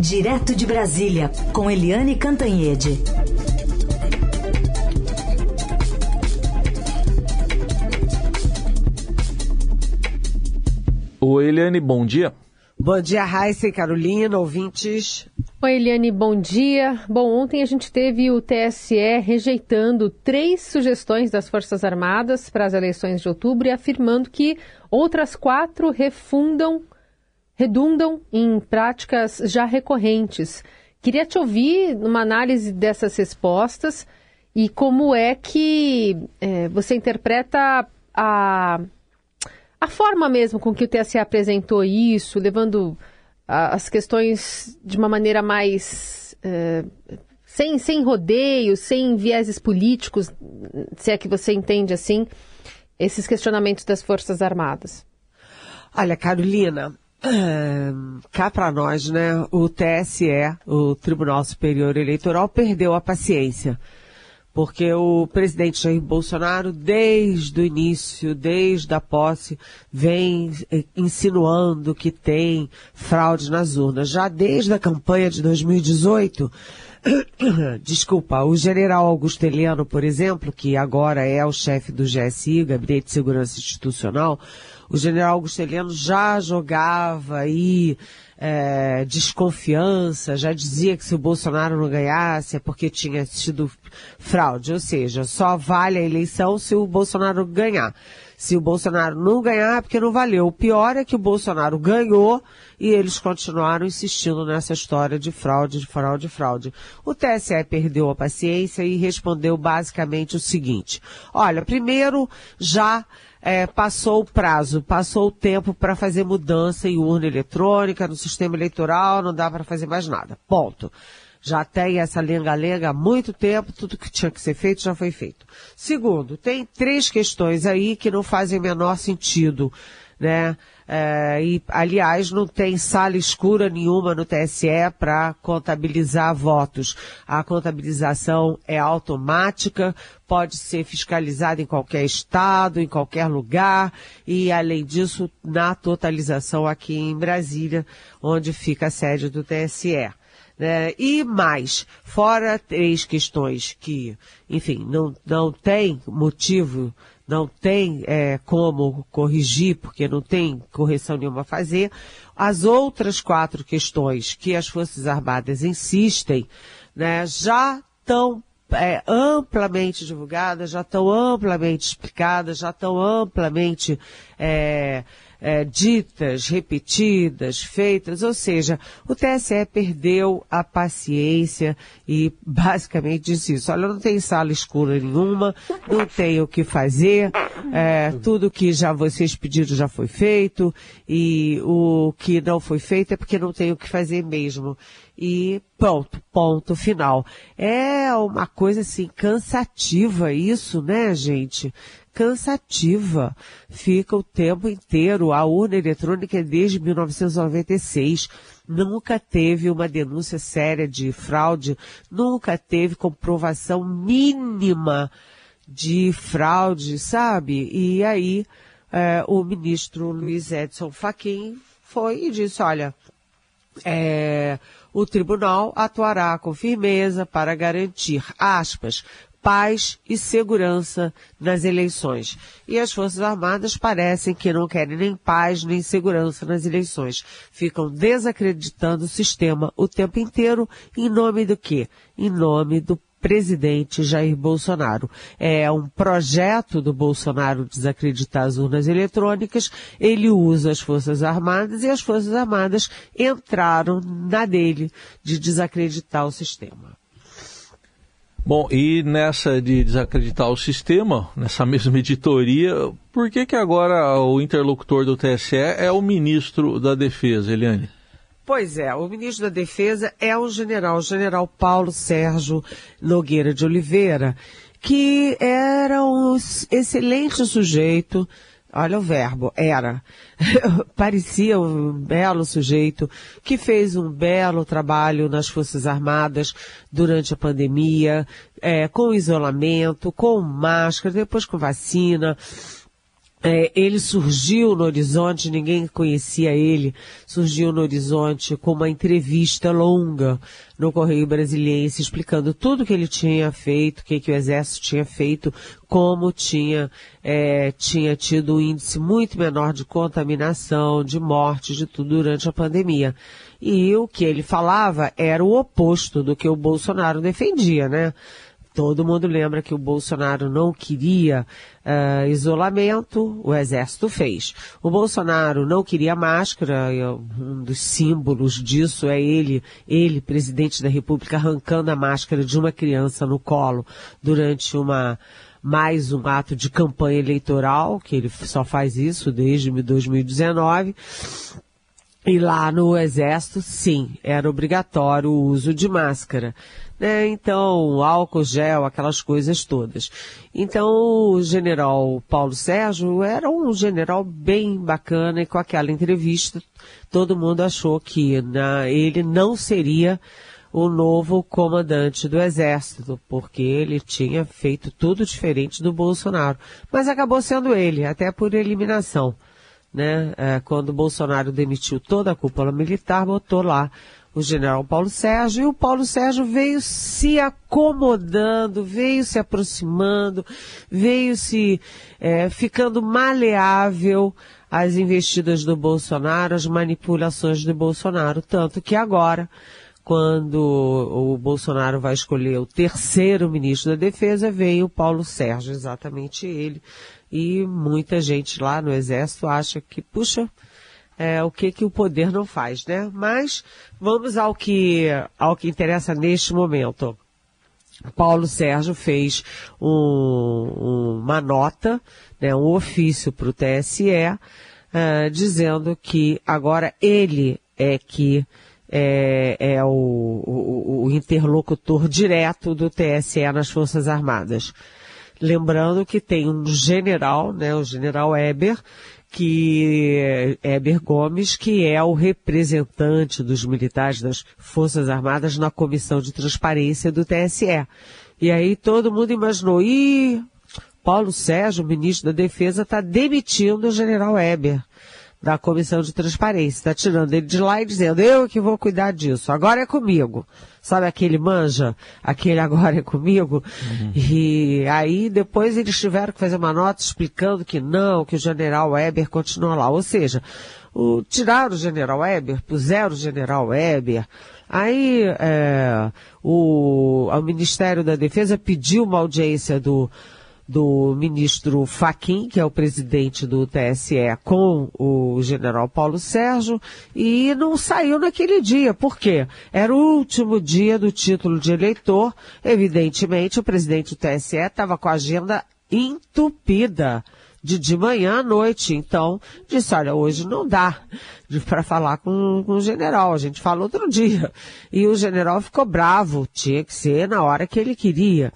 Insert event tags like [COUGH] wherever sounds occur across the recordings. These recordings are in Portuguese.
Direto de Brasília, com Eliane Cantanhede. Oi, Eliane, bom dia. Bom dia, Raíssa e Carolina, ouvintes. Oi, Eliane, bom dia. Bom, ontem a gente teve o TSE rejeitando três sugestões das Forças Armadas para as eleições de outubro e afirmando que outras quatro refundam, redundam em práticas já recorrentes. Queria te ouvir numa análise dessas respostas e como é que é, você interpreta a a forma mesmo com que o TSE apresentou isso, levando uh, as questões de uma maneira mais. Uh, sem, sem rodeios, sem vieses políticos, se é que você entende assim, esses questionamentos das Forças Armadas. Olha, Carolina, cá para nós, né, o TSE, o Tribunal Superior Eleitoral, perdeu a paciência porque o presidente Jair Bolsonaro, desde o início, desde a posse, vem eh, insinuando que tem fraude nas urnas. Já desde a campanha de 2018, [COUGHS] desculpa, o general Augusto Heleno, por exemplo, que agora é o chefe do GSI, Gabinete de Segurança Institucional, o general Augusto Heleno já jogava aí é, desconfiança, já dizia que se o Bolsonaro não ganhasse é porque tinha sido fraude, ou seja, só vale a eleição se o Bolsonaro ganhar. Se o Bolsonaro não ganhar é porque não valeu. O pior é que o Bolsonaro ganhou e eles continuaram insistindo nessa história de fraude, de fraude, de fraude. O TSE perdeu a paciência e respondeu basicamente o seguinte: olha, primeiro já é, passou o prazo, passou o tempo para fazer mudança em urna eletrônica, no sistema eleitoral, não dá para fazer mais nada. Ponto. Já tem essa lenga-lenga há muito tempo, tudo que tinha que ser feito já foi feito. Segundo, tem três questões aí que não fazem menor sentido, né? É, e, aliás, não tem sala escura nenhuma no TSE para contabilizar votos. A contabilização é automática, pode ser fiscalizada em qualquer estado, em qualquer lugar, e, além disso, na totalização aqui em Brasília, onde fica a sede do TSE. Né? E mais, fora três questões que, enfim, não, não tem motivo não tem é, como corrigir, porque não tem correção nenhuma a fazer. As outras quatro questões que as Forças Armadas insistem, né, já estão é, amplamente divulgadas, já estão amplamente explicadas, já estão amplamente é, é, ditas, repetidas, feitas, ou seja, o TSE perdeu a paciência e [LAUGHS] basicamente disse isso. Olha, não tem sala escura nenhuma, não tem o que fazer, é, tudo que já vocês pediram já foi feito e o que não foi feito é porque não tem o que fazer mesmo e pronto, ponto final. É uma coisa assim cansativa isso, né, gente? Cansativa. Fica o tempo inteiro. A urna eletrônica é desde 1996. Nunca teve uma denúncia séria de fraude, nunca teve comprovação mínima de fraude, sabe? E aí é, o ministro Luiz Edson Fachin foi e disse, olha, é, o tribunal atuará com firmeza para garantir, aspas, paz e segurança nas eleições. E as Forças Armadas parecem que não querem nem paz nem segurança nas eleições. Ficam desacreditando o sistema o tempo inteiro em nome do quê? Em nome do presidente Jair Bolsonaro. É um projeto do Bolsonaro desacreditar as urnas eletrônicas, ele usa as Forças Armadas e as Forças Armadas entraram na dele de desacreditar o sistema. Bom, e nessa de desacreditar o sistema, nessa [LAUGHS] mesma editoria, por que que agora o interlocutor do TSE é o ministro da Defesa, Eliane? Pois é, o ministro da Defesa é o general, o general Paulo Sérgio Nogueira de Oliveira, que era um excelente sujeito, Olha o verbo, era. [LAUGHS] Parecia um belo sujeito que fez um belo trabalho nas Forças Armadas durante a pandemia, é, com isolamento, com máscara, depois com vacina. É, ele surgiu no horizonte, ninguém conhecia ele, surgiu no horizonte com uma entrevista longa no Correio Brasiliense explicando tudo que ele tinha feito, o que, que o Exército tinha feito, como tinha, é, tinha tido um índice muito menor de contaminação, de morte, de tudo durante a pandemia. E o que ele falava era o oposto do que o Bolsonaro defendia, né? Todo mundo lembra que o Bolsonaro não queria uh, isolamento, o Exército fez. O Bolsonaro não queria máscara, um dos símbolos disso é ele, ele, presidente da República, arrancando a máscara de uma criança no colo durante uma mais um ato de campanha eleitoral, que ele só faz isso desde 2019. E lá no Exército, sim, era obrigatório o uso de máscara né? Então, álcool gel, aquelas coisas todas. Então, o general Paulo Sérgio era um general bem bacana e com aquela entrevista todo mundo achou que na, ele não seria o novo comandante do exército, porque ele tinha feito tudo diferente do Bolsonaro. Mas acabou sendo ele, até por eliminação. Né? É, quando Bolsonaro demitiu toda a cúpula militar, botou lá o general Paulo Sérgio, e o Paulo Sérgio veio se acomodando, veio se aproximando, veio se é, ficando maleável às investidas do Bolsonaro, às manipulações do Bolsonaro, tanto que agora, quando o Bolsonaro vai escolher o terceiro ministro da Defesa, veio o Paulo Sérgio, exatamente ele, e muita gente lá no Exército acha que, puxa, é, o que que o poder não faz, né? Mas vamos ao que, ao que interessa neste momento. Paulo Sérgio fez um, uma nota, né, um ofício para o TSE, uh, dizendo que agora ele é que é, é o, o, o, interlocutor direto do TSE nas Forças Armadas. Lembrando que tem um general, né, o general Eber, que é Eber Gomes, que é o representante dos militares das Forças Armadas na Comissão de Transparência do TSE. E aí todo mundo imaginou, ih, Paulo Sérgio, ministro da Defesa, está demitindo o general Eber da Comissão de Transparência. Está tirando ele de lá e dizendo, eu que vou cuidar disso, agora é comigo. Sabe aquele manja? Aquele agora é comigo? Uhum. E aí depois eles tiveram que fazer uma nota explicando que não, que o general Weber continua lá. Ou seja, o, tiraram o general Weber, puseram o general Weber, Aí é, o, o Ministério da Defesa pediu uma audiência do, do ministro Faquim, que é o presidente do TSE, com o general Paulo Sérgio, e não saiu naquele dia. Por quê? Era o último dia do título de eleitor. Evidentemente, o presidente do TSE estava com a agenda entupida de de manhã à noite. Então, disse, olha, hoje não dá para falar com, com o general, a gente fala outro dia. E o general ficou bravo, tinha que ser na hora que ele queria.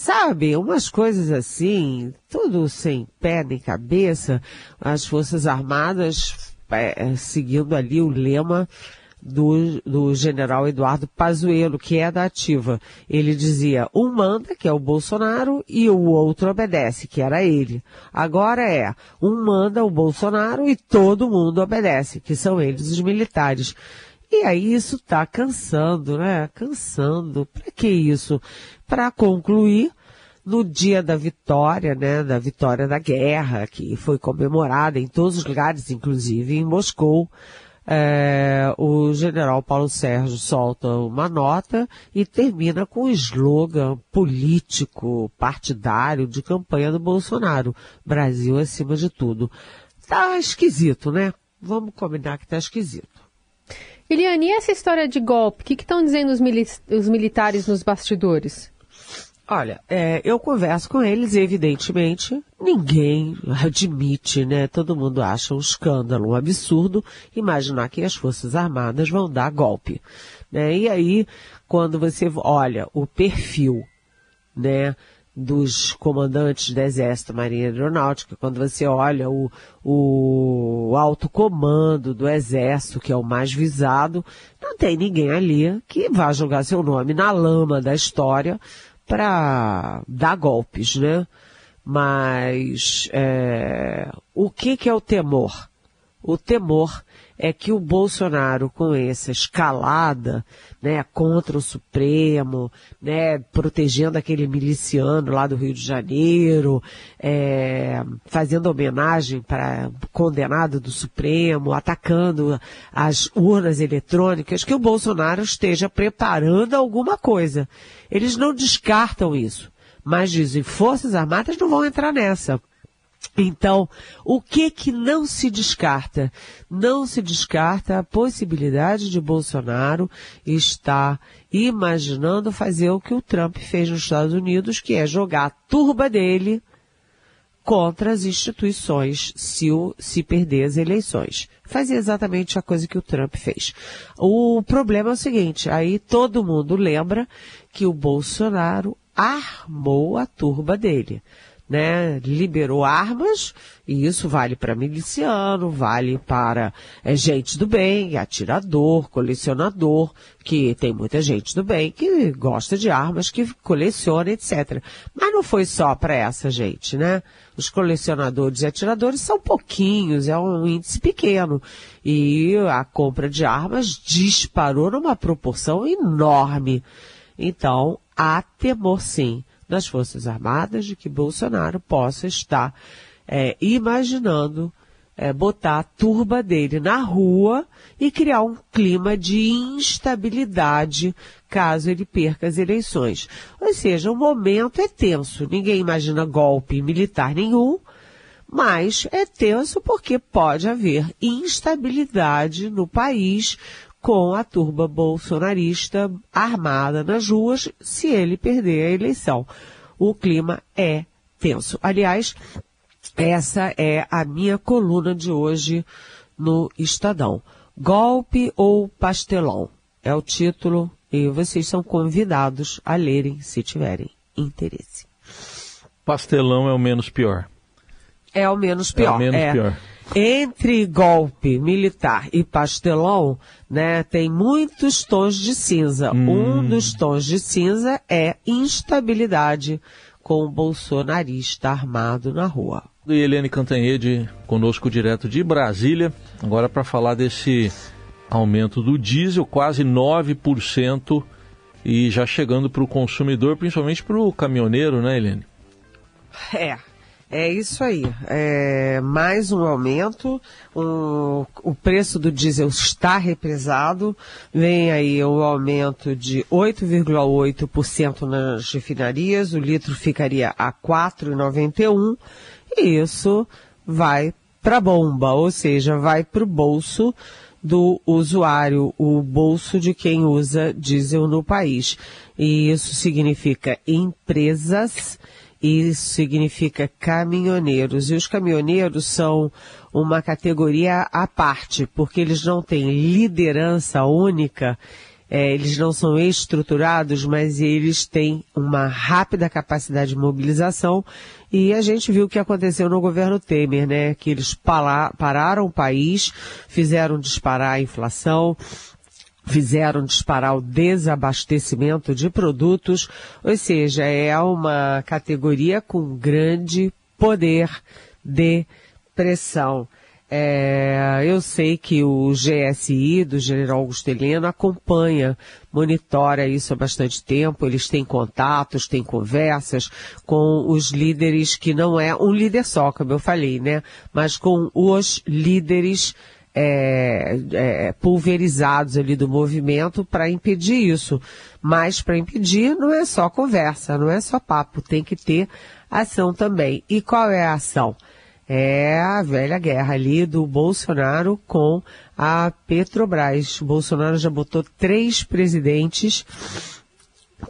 Sabe, umas coisas assim, tudo sem pé nem cabeça, as Forças Armadas é, seguindo ali o lema do, do general Eduardo Pazuello, que é da ativa. Ele dizia, um manda, que é o Bolsonaro, e o outro obedece, que era ele. Agora é, um manda o Bolsonaro e todo mundo obedece, que são eles os militares. E aí isso está cansando, né? Cansando. Para que isso? Para concluir, no dia da vitória, né, da vitória da guerra, que foi comemorada em todos os lugares, inclusive em Moscou, é, o general Paulo Sérgio solta uma nota e termina com um slogan político, partidário, de campanha do Bolsonaro. Brasil acima de tudo. Tá esquisito, né? Vamos combinar que tá esquisito. Eliane, e essa história de golpe? O que estão dizendo os, mili os, militares nos bastidores? Olha, é, eu converso com eles e, evidentemente, ninguém admite, né? Todo mundo acha um escândalo, um absurdo imaginar que as Forças Armadas vão dar golpe. Né? E aí, quando você olha o perfil, né? dos comandantes do Exército, Marinha Aeronáutica, quando você olha o, o alto comando do Exército, que é o mais visado, não tem ninguém ali que vá jogar seu nome na lama da história para dar golpes, né? Mas é, o que, que é o temor? O temor é que o Bolsonaro, com essa escalada, né, contra o Supremo, né, protegendo aquele miliciano lá do Rio de Janeiro, é, fazendo homenagem para condenado do Supremo, atacando as urnas eletrônicas, que o Bolsonaro esteja preparando alguma coisa. Eles não descartam isso, mas dizem, Forças Armadas não vão entrar nessa. Então, o que que não se descarta? Não se descarta a possibilidade de Bolsonaro estar imaginando fazer o que o Trump fez nos Estados Unidos, que é jogar a turba dele contra as instituições se, o, se perder as eleições. Fazer exatamente a coisa que o Trump fez. O problema é o seguinte, aí todo mundo lembra que o Bolsonaro armou a turba dele né, liberou armas, e isso vale para miliciano, vale para é, gente do bem, atirador, colecionador, que tem muita gente do bem que gosta de armas, que coleciona, etc. Mas não foi só para essa gente, né? Os colecionadores e atiradores são pouquinhos, é um índice pequeno. E a compra de armas disparou numa proporção enorme. Então, há temor sim das Forças Armadas de que Bolsonaro possa estar é, imaginando é, botar a turba dele na rua e criar um clima de instabilidade caso ele perca as eleições. Ou seja, o momento é tenso. Ninguém imagina golpe militar nenhum, mas é tenso porque pode haver instabilidade no país com a turba bolsonarista armada nas ruas se ele perder a eleição. O clima é tenso. Aliás, essa é a minha coluna de hoje no Estadão. Golpe ou pastelão? É o título e vocês são convidados a lerem se tiverem interesse. Pastelão é o menos pior. É o menos pior. É o menos é. pior. Entre golpe militar e pastelão, né, tem muitos tons de cinza. Hum. Um dos tons de cinza é instabilidade com o bolsonarista armado na rua. E Eliane Cantanhede, conosco direto de Brasília, agora para falar desse aumento do diesel, quase 9%, e já chegando para o consumidor, principalmente para o caminhoneiro, né, Eliane? É, é isso aí. É mais um aumento. Um, o preço do diesel está represado. Vem aí um aumento de 8,8% nas refinarias. O litro ficaria a 4,91. E isso vai para a bomba, ou seja, vai para o bolso do usuário, o bolso de quem usa diesel no país. E isso significa empresas isso significa caminhoneiros. E os caminhoneiros são uma categoria à parte, porque eles não têm liderança única, é, eles não são estruturados, mas eles têm uma rápida capacidade de mobilização. E a gente viu o que aconteceu no governo Temer, né? Que eles pararam o país, fizeram disparar a inflação, fizeram disparar o desabastecimento de produtos, ou seja, é uma categoria com grande poder de pressão. É, eu sei que o GSI do General Augusto Heleno acompanha, monitora isso há bastante tempo, eles têm contatos, têm conversas com os líderes que não é um líder só, como eu falei, né? Mas com os líderes é, é, pulverizados ali do movimento para impedir isso. Mas para impedir não é só conversa, não é só papo, tem que ter ação também. E qual é a ação? É a velha guerra ali do Bolsonaro com a Petrobras. O Bolsonaro já botou três presidentes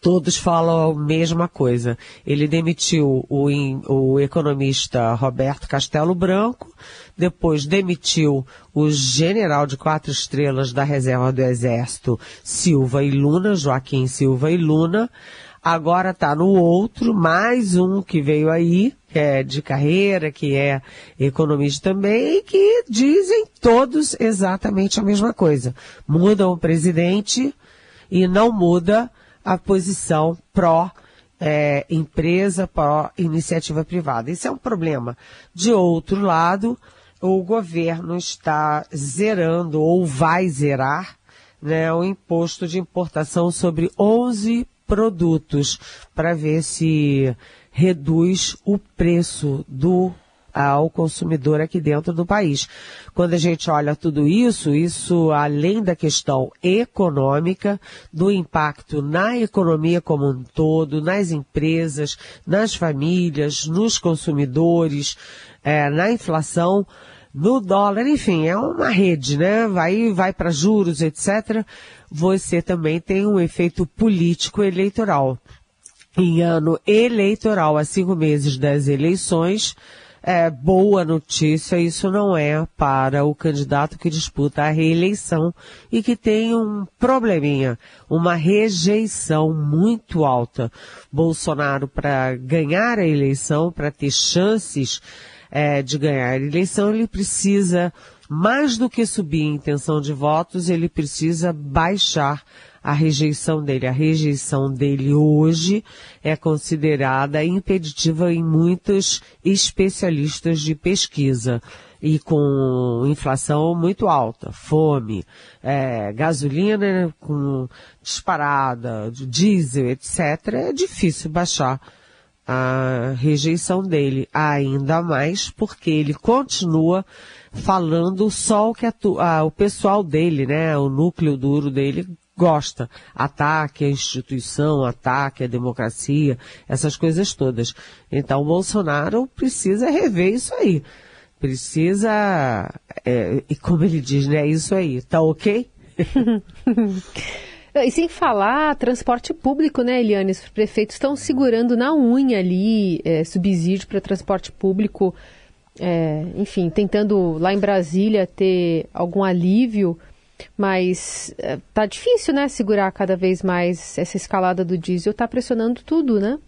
todos falam a mesma coisa. Ele demitiu o, o, economista Roberto Castelo Branco, depois demitiu o general de quatro estrelas da reserva do Exército, Silva e Luna, Joaquim Silva e Luna. Agora está no outro, mais um que veio aí, que é de carreira, que é economista também, e que dizem todos exatamente a mesma coisa. Mudam o presidente e não muda a posição pró é, empresa para iniciativa privada. Isso é um problema. De outro lado, o governo está zerando ou vai zerar né, o imposto de importação sobre 11 produtos para ver se reduz o preço do ao consumidor aqui dentro do país. Quando a gente olha tudo isso, isso além da questão econômica, do impacto na economia como um todo, nas empresas, nas famílias, nos consumidores, é, na inflação, no dólar, enfim, é uma rede, né? Vai, vai para juros, etc. Você também tem um efeito político eleitoral. Em ano eleitoral, a cinco meses das eleições, é, boa notícia, isso não é para o candidato que disputa a reeleição e que tem um probleminha, uma rejeição muito alta. Bolsonaro, para ganhar a eleição, para ter chances é, de ganhar a eleição, ele precisa, mais do que subir a intenção de votos, ele precisa baixar a rejeição dele. A rejeição dele hoje é considerada impeditiva em muitos especialistas de pesquisa e com inflação muito alta, fome, é, gasolina com disparada, diesel, etc., é difícil baixar a rejeição dele, ainda mais porque ele continua falando só o que a, o pessoal dele, né, o núcleo duro dele gosta. Ataque à instituição, ataque à democracia, essas coisas todas. Então o Bolsonaro precisa rever isso aí. Precisa, é, e como ele diz, né, isso aí, tá ok? [LAUGHS] E sem falar transporte público, né, Eliane? Os prefeitos estão segurando na unha ali é, subsídio para transporte público, é, enfim, tentando lá em Brasília ter algum alívio mas é, tá difícil, né, segurar cada vez mais essa escalada do diesel, tá pressionando tudo, né?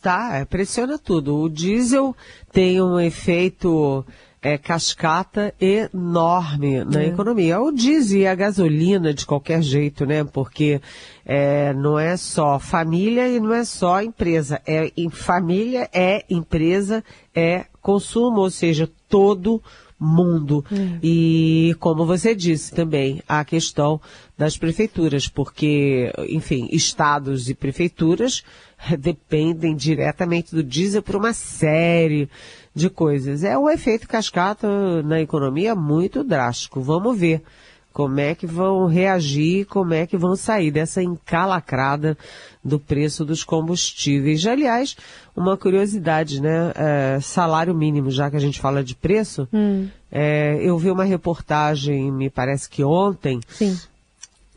Tá, é, pressiona tudo. O diesel tem um efeito é, cascata enorme na é. economia. O diesel e a gasolina de qualquer jeito, né? Porque é, não é só família e não é só empresa. É em família, é empresa, é consumo, ou seja, todo mundo. É. E, como você disse também, a questão das prefeituras, porque, enfim, estados e prefeituras dependem diretamente do diesel por uma série de coisas. É um efeito cascata na economia muito drástico. Vamos ver como é que vão reagir, como é que vão sair dessa encalacrada do preço dos combustíveis. Aliás, uma curiosidade, né? É, salário mínimo, já que a gente fala de preço, hum. é, eu vi uma reportagem, me parece que ontem, Sim.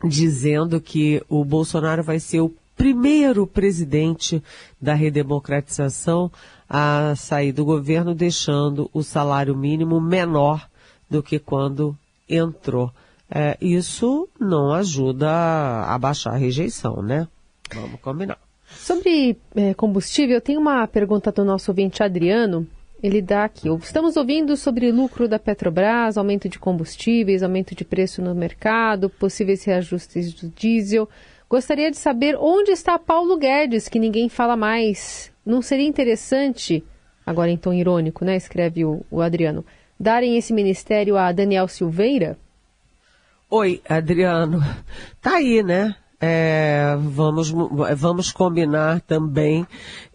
dizendo que o Bolsonaro vai ser o primeiro presidente da redemocratização a sair do governo, deixando o salário mínimo menor do que quando entrou é, isso não ajuda a baixar a rejeição, né? Vamos combinar. Sobre é, combustível, tem uma pergunta do nosso ouvinte Adriano. Ele dá aqui. Estamos ouvindo sobre lucro da Petrobras, aumento de combustíveis, aumento de preço no mercado, possíveis reajustes do diesel. Gostaria de saber onde está Paulo Guedes, que ninguém fala mais. Não seria interessante, agora em tom irônico, né? Escreve o, o Adriano, darem esse ministério a Daniel Silveira? Oi, Adriano. Tá aí, né? É, vamos, vamos combinar também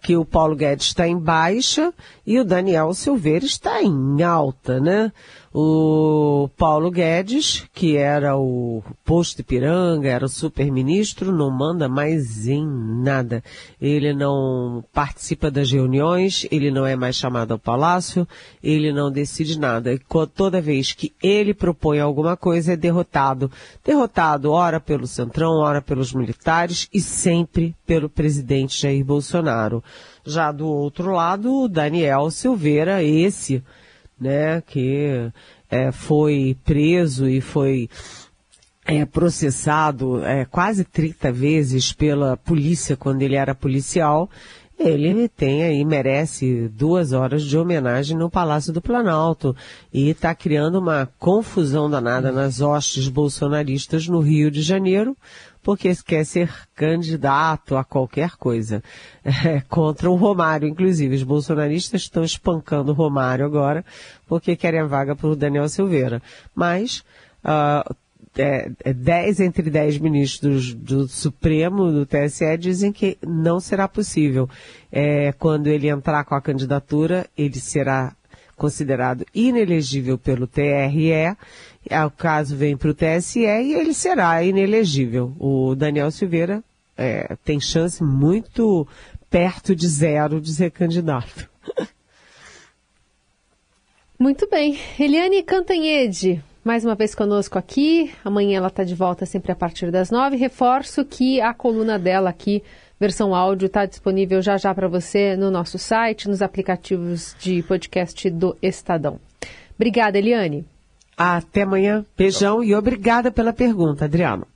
que o Paulo Guedes está em baixa e o Daniel Silveira está em alta, né? O Paulo Guedes, que era o posto Ipiranga, era o super-ministro, não manda mais em nada. Ele não participa das reuniões, ele não é mais chamado ao palácio, ele não decide nada. E toda vez que ele propõe alguma coisa, é derrotado. Derrotado, ora pelo Centrão, ora pelos militares e sempre pelo presidente Jair Bolsonaro. Já do outro lado, o Daniel Silveira, esse né, que é, foi preso e foi é, processado é, quase 30 vezes pela polícia. Quando ele era policial ele tem aí, merece duas horas de homenagem no Palácio do Planalto. E está criando uma confusão danada nas hostes bolsonaristas no Rio de Janeiro, porque quer ser candidato a qualquer coisa. [LAUGHS] É, contra o Romário, inclusive. Os bolsonaristas estão espancando o Romário agora, porque querem a vaga para o Daniel Silveira. Mas, uh, é, é, dez entre dez ministros do Supremo, do TSE, dizem que não será possível. É, quando ele entrar com a candidatura, ele será considerado inelegível pelo TRE, o caso vem para o TSE e ele será inelegível. O Daniel Silveira é, tem chance muito perto de zero de ser candidato. [LAUGHS] Muito bem. Eliane Cantanhede, mais uma vez conosco aqui. Amanhã ela está de volta sempre a partir das nove. Reforço que a coluna dela aqui, versão áudio, está disponível já já para você no nosso site, nos aplicativos de podcast do Estadão. Obrigada, Eliane. Até amanhã. Beijão e obrigada pela pergunta, Adriano.